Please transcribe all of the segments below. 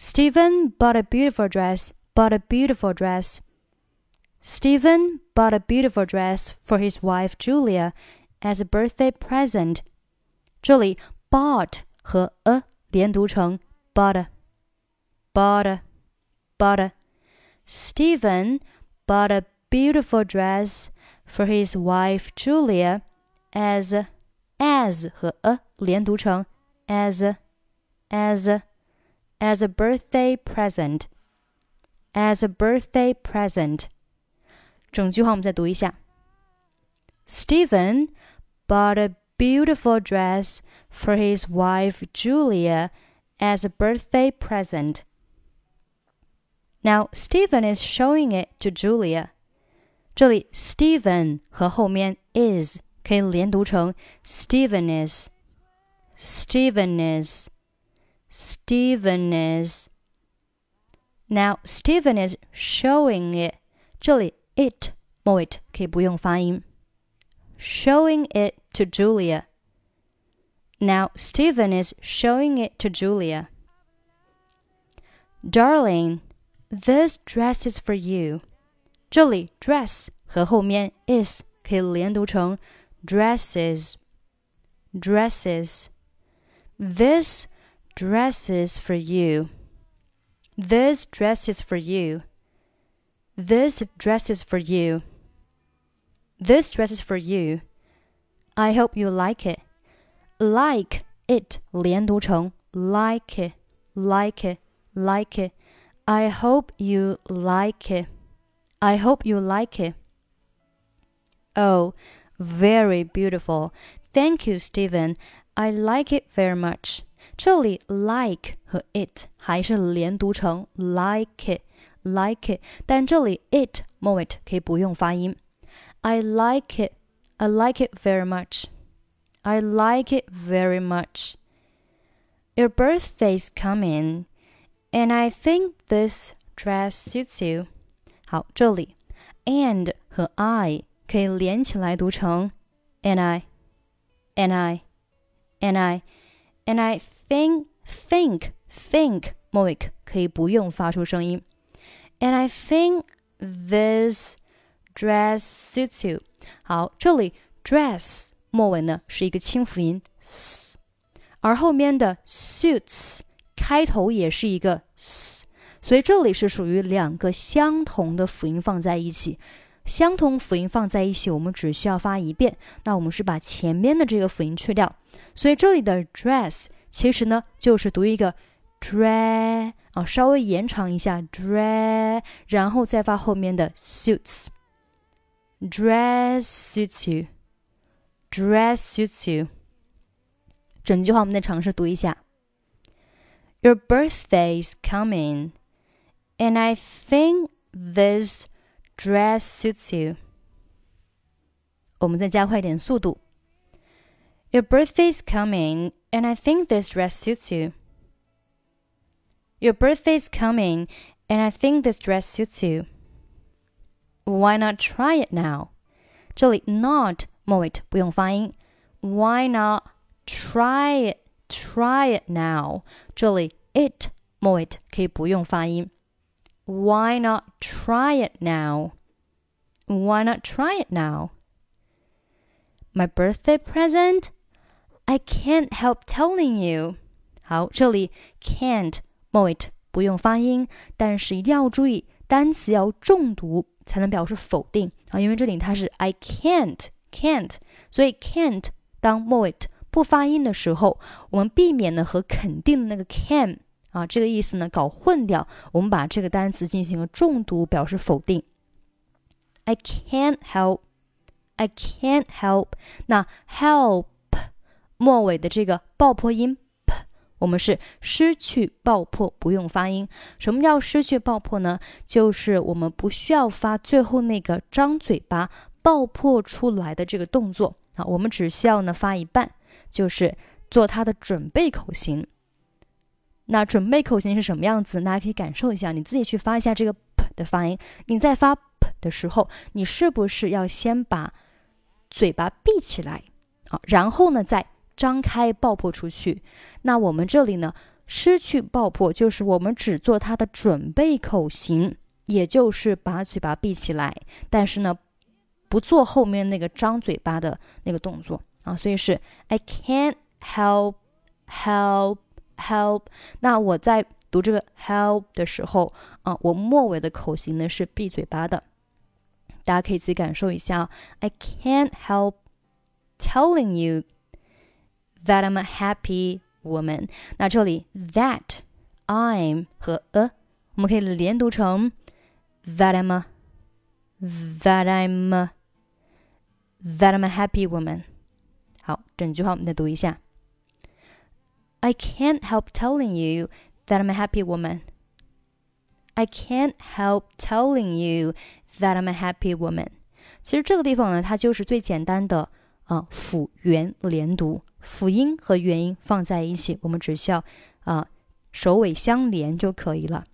Steven bought a beautiful dress, bought a beautiful dress. Steven bought a beautiful dress for his wife Julia as a birthday present. Julie bought 和 a 连读成 bought, bought, bought. Steven bought a beautiful dress for his wife Julia as as 和 a 连读成 as as as a birthday present, as a birthday present。整句话我们再读一下。Steven bought a beautiful dress for his wife Julia as a birthday present. Now Steven is showing it to Julia. 这里 Steven 和后面 is 可以连读成 Steven is，Steven is Stevenness. Now, Stevenness showing it. 这里 it showing it to Julia. Now, Steven is showing it to Julia. Darling, this dress is for you. 这里 dress 和后面 is 可以连读成 dresses, dresses. This dresses for you. This dress is for you. This dress is for you. This dress is for you. I hope you like it. Like it 连读成 like it, like it, like it. I hope you like it. I hope you like it. Oh, very beautiful. Thank you, Steven. I like it very much. 这里 like 和 it 还是连读成 like it。like it，但这里 it 末尾可以不用发音。I like it. I like it very much. I like it very much. Your birthday's coming, and I think this dress suits you. 好，这里 and 和 I 可以连起来读成 and I, and I, and I, and I think think think 末尾可以不用发出声音。and I think this dress suits you。好，这里 dress 末尾呢是一个清辅音 s，而后面的 suits 开头也是一个 s，所以这里是属于两个相同的辅音放在一起。相同辅音放在一起，我们只需要发一遍。那我们是把前面的这个辅音去掉，所以这里的 dress 其实呢就是读一个 dress。啊，稍微延长一下 dress，然后再发后面的 suits。Dress suits you. Dress suits you. 整句话我们再尝试读一下。Your birthday is coming, and I think this dress suits you. 我们再加快一点速度。Your birthday's coming, and I think this dress suits you. Your birthday's coming, and I think this dress suits you. Why not try it now? 这里 not 末尾不用发音。Why not try it? Try it now. 这里 it 末尾可以不用发音。Why not try it now? Why not try it now? My birthday present? I can't help telling you. 好，这里 can't 末尾不用发音，但是一定要注意单词要重读才能表示否定啊，因为这里它是 I can't can't，所以 can't 当末尾不发音的时候，我们避免呢和肯定的那个 can 啊这个意思呢搞混掉，我们把这个单词进行了重读，表示否定。I can't help, I can't help。那 help 末尾的这个爆破音。我们是失去爆破，不用发音。什么叫失去爆破呢？就是我们不需要发最后那个张嘴巴爆破出来的这个动作啊，我们只需要呢发一半，就是做它的准备口型。那准备口型是什么样子？大家可以感受一下，你自己去发一下这个 p 的发音。你在发 p 的时候，你是不是要先把嘴巴闭起来啊？然后呢再。张开爆破出去，那我们这里呢，失去爆破就是我们只做它的准备口型，也就是把嘴巴闭起来，但是呢，不做后面那个张嘴巴的那个动作啊。所以是 I can't help help help。那我在读这个 help 的时候啊，我末尾的口型呢是闭嘴巴的。大家可以自己感受一下。I can't help telling you that I'm a happy woman。那这里 that I'm 和 a 我们可以连读成 that I'm a that I'm a that I'm a happy woman。好，整句话我们再读一下。I can't help telling you that I'm a happy woman. I can't help telling you that I'm a happy woman。其实这个地方呢，它就是最简单的啊辅元连读， 辅音和元音放在一起，我们只需要啊首尾相连就可以了。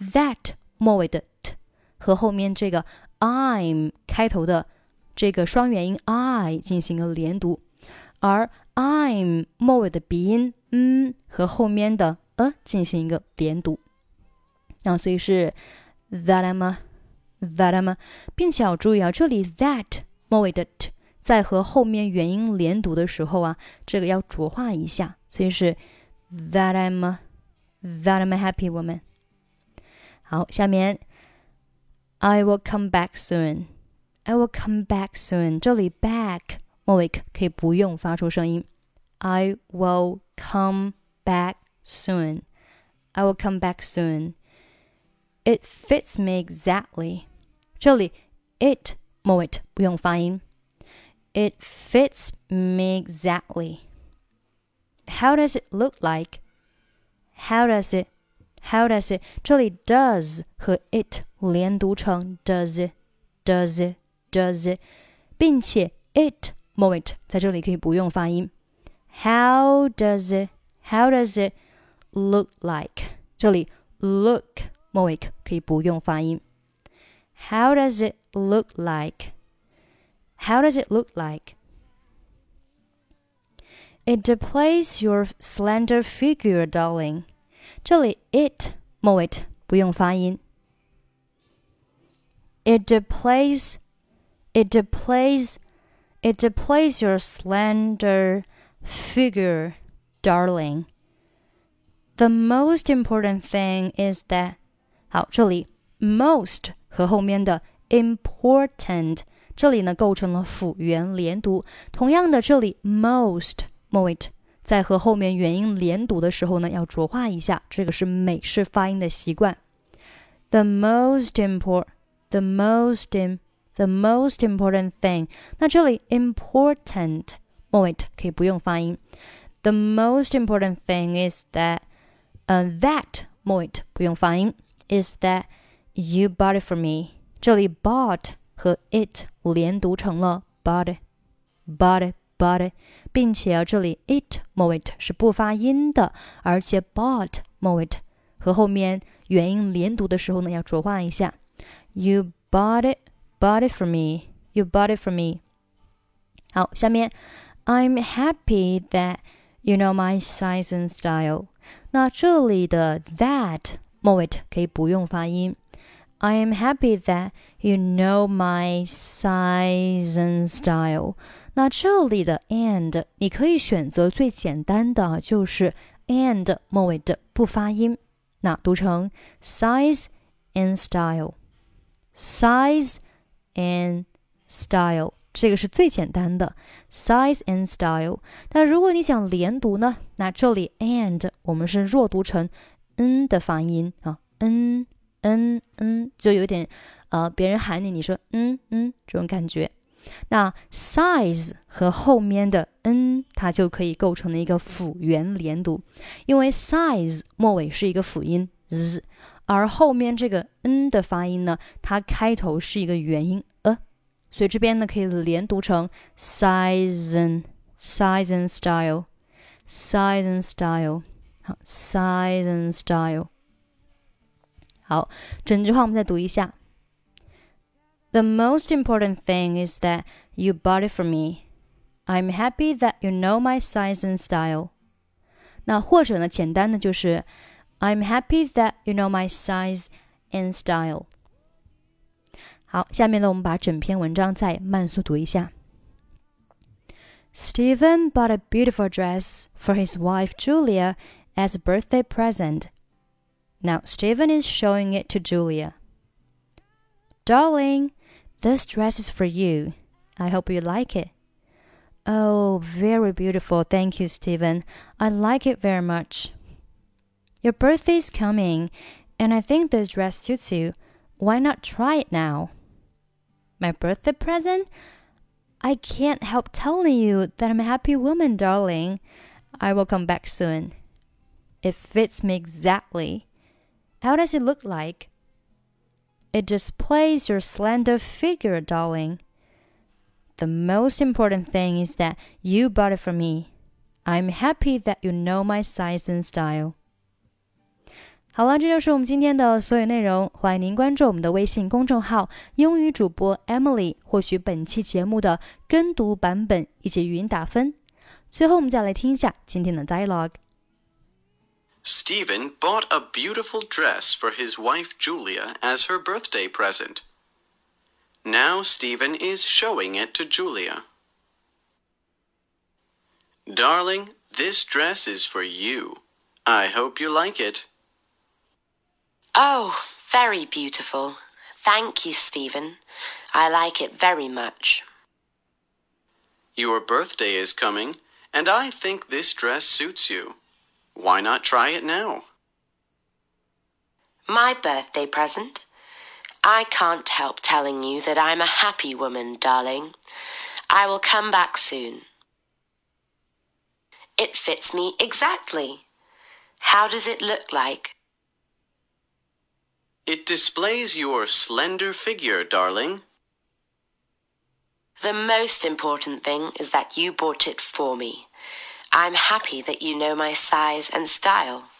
That 末尾的 t 和后面这个 I'm 开头的这个双元音 I 进行了连读，而 I'm 末尾的鼻音嗯和后面的 a 进行一个连读。啊，所以是 that I'm a that I'm a，并且要注意啊，这里 that 末尾的 t 在和后面元音连读的时候啊，这个要浊化一下，所以是 that am a that am a happy woman。好，下面 I will come back soon。I will come back soon。这里 back 末尾可以不用发出声音。I will come back soon. I will come back soon. It fits me exactly。这里 it 末尾不用发音。 It fits me exactly. How does it look like? How does it? How does it? 这里 does 和 it 连读成 does it, does it, does it，并且 it 末尾在这里可以不用发音。How does it? How does it look like? 这里 look 末尾可以不用发音。How does it look like? How does it look like? It displays your slender figure, darling. 这里 it 末尾不用发音。It displays, it displays, it displays your slender figure, darling. The most important thing is that 好，这里 most 和后面的 important 这里呢构成了辅元连读。同样的，这里 most 末尾在和后面元音连读的时候呢，要浊化一下，这个是美式发音的习惯。The most important, the most in, the most important thing。那这里 important 末尾可以不用发音。The most important thing is that，呃，that 末尾不用发音。is that you bought it for me。这里 bought 和 it 连读成了 bought bought it bought it，并且啊，这里 it 末尾是不发音的，而且 bought 末尾和后面元音连读的时候呢，要浊化一下。You bought it bought it for me。You bought it for me。好，下面 I'm happy that you know my size and style。那这里的 that 末尾可以不用发音。 I am happy that you know my size and style。那这里的 and 你可以选择最简单的，就是 and 末尾的不发音，那读成 size and style。size and style 这个是最简单的 size and style。那如果你想连读呢，那这里 and 我们是弱读成 n 的发音啊，n N n 就有点，呃，别人喊你，你说嗯嗯这种感觉。那 size 和后面的 n 它就可以构成了一个辅元连读，因为 size 末尾是一个辅音 z，而后面这个 n 的发音呢，它开头是一个元音 a，所以这边呢可以连读成 size n size and style，size and style。好，size and style。好，整句话我们再读一下。The most important thing is that you bought it for me. I'm happy that you know my size and style. 那或者呢，简单的就是 I'm happy that you know my size and style. 好，下面呢，我们把整篇文章再慢速读一下。Steven bought a beautiful dress for his wife Julia as a birthday present now Steven is showing it to Julia. Darling, this dress is for you. I hope you like it. Oh, very beautiful. Thank you, Steven. I like it very much. Your birthday is coming, and I think this dress suits you. Why not try it now? My birthday present? I can't help telling you that I'm a happy woman, darling. I will come back soon. It fits me exactly. How does it look like? It displays your slender figure, darling. The most important thing is that you bought it for me. I'm happy that you know my size and style. 好了，这就是我们今天的所有内容。欢迎您关注我们的微信公众号“英语主播 Emily”，获取本期节目的跟读版本以及语音打分。最后，我们再来听一下今天的 dialogue。 Steven bought a beautiful dress for his wife Julia as her birthday present. Now Steven is showing it to Julia. Darling, this dress is for you. I hope you like it. Oh, very beautiful. Thank you, Steven. I like it very much. Your birthday is coming, and I think this dress suits you. Why not try it now? My birthday present? I can't help telling you that I'm a happy woman, darling. I will come back soon. It fits me exactly. How does it look like? It displays your slender figure, darling. The most important thing is that you bought it for me. I'm happy that you know my size and style.